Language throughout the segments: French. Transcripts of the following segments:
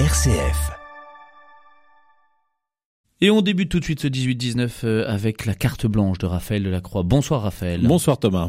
RCF. Et on débute tout de suite ce 18-19 euh, avec la carte blanche de Raphaël Delacroix. Bonsoir Raphaël. Bonsoir Thomas.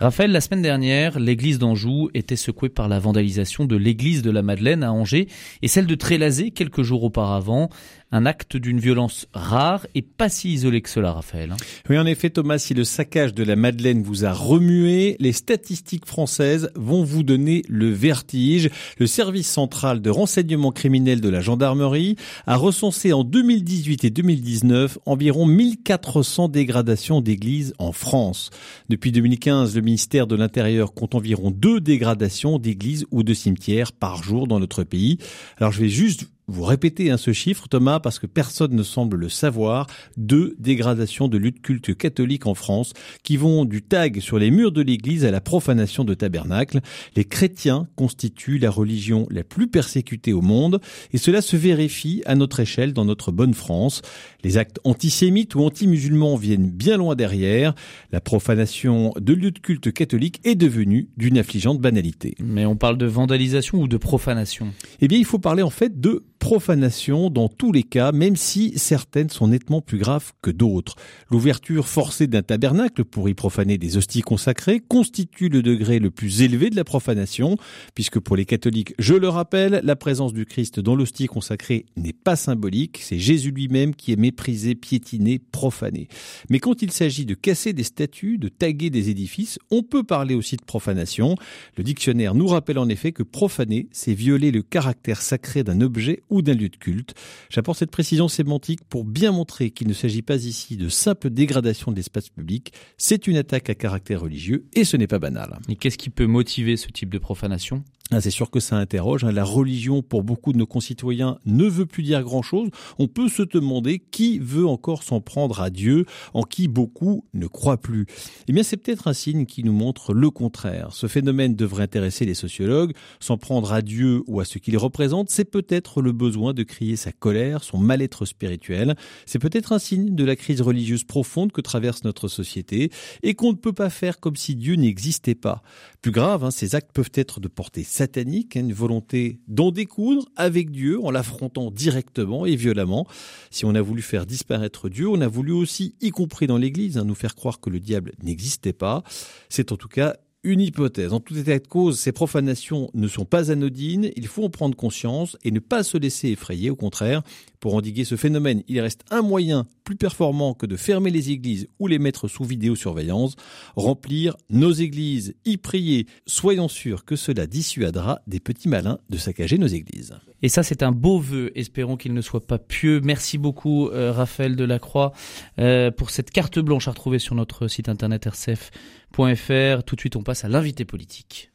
Raphaël, la semaine dernière, l'église d'Anjou était secouée par la vandalisation de l'église de la Madeleine à Angers et celle de Trélazé quelques jours auparavant. Un acte d'une violence rare et pas si isolé que cela, Raphaël. Hein. Oui, en effet, Thomas, si le saccage de la Madeleine vous a remué, les statistiques françaises vont vous donner le vertige. Le service central de renseignement criminel de la gendarmerie a recensé en 2018 et 2019 environ 1400 dégradations d'églises en France. Depuis 2015, le ministère de l'Intérieur compte environ deux dégradations d'églises ou de cimetières par jour dans notre pays. Alors je vais juste vous répétez hein, ce chiffre, Thomas, parce que personne ne semble le savoir, deux dégradations de lutte culte catholique en France qui vont du tag sur les murs de l'église à la profanation de tabernacle. Les chrétiens constituent la religion la plus persécutée au monde et cela se vérifie à notre échelle dans notre bonne France. Les actes antisémites ou anti-musulmans viennent bien loin derrière. La profanation de lieux de culte catholique est devenue d'une affligeante banalité. Mais on parle de vandalisation ou de profanation? Eh bien, il faut parler en fait de profanation dans tous les cas, même si certaines sont nettement plus graves que d'autres. L'ouverture forcée d'un tabernacle pour y profaner des hosties consacrées constitue le degré le plus élevé de la profanation, puisque pour les catholiques, je le rappelle, la présence du Christ dans l'hostie consacrée n'est pas symbolique, c'est Jésus lui-même qui est méprisé, piétiné, profané. Mais quand il s'agit de casser des statues, de taguer des édifices, on peut parler aussi de profanation. Le dictionnaire nous rappelle en effet que profaner, c'est violer le caractère sacré d'un objet ou d'un lieu de culte. J'apporte cette précision sémantique pour bien montrer qu'il ne s'agit pas ici de simple dégradation de l'espace public, c'est une attaque à caractère religieux et ce n'est pas banal. Et qu'est-ce qui peut motiver ce type de profanation? C'est sûr que ça interroge. Hein. La religion, pour beaucoup de nos concitoyens, ne veut plus dire grand-chose. On peut se demander qui veut encore s'en prendre à Dieu, en qui beaucoup ne croient plus. Eh bien, c'est peut-être un signe qui nous montre le contraire. Ce phénomène devrait intéresser les sociologues. S'en prendre à Dieu ou à ce qu'il représente, c'est peut-être le besoin de crier sa colère, son mal-être spirituel. C'est peut-être un signe de la crise religieuse profonde que traverse notre société et qu'on ne peut pas faire comme si Dieu n'existait pas. Plus grave, hein, ces actes peuvent être de portée satanique, hein, une volonté d'en découdre avec Dieu en l'affrontant directement et violemment. Si on a voulu faire disparaître Dieu, on a voulu aussi, y compris dans l'Église, hein, nous faire croire que le diable n'existait pas. C'est en tout cas une hypothèse. En tout état de cause, ces profanations ne sont pas anodines, il faut en prendre conscience et ne pas se laisser effrayer, au contraire. Pour endiguer ce phénomène, il reste un moyen plus performant que de fermer les églises ou les mettre sous vidéosurveillance, remplir nos églises, y prier, soyons sûrs que cela dissuadera des petits malins de saccager nos églises. Et ça, c'est un beau vœu. Espérons qu'il ne soit pas pieux. Merci beaucoup, euh, Raphaël Delacroix, euh, pour cette carte blanche à retrouver sur notre site internet rcf.fr. Tout de suite, on passe à l'invité politique.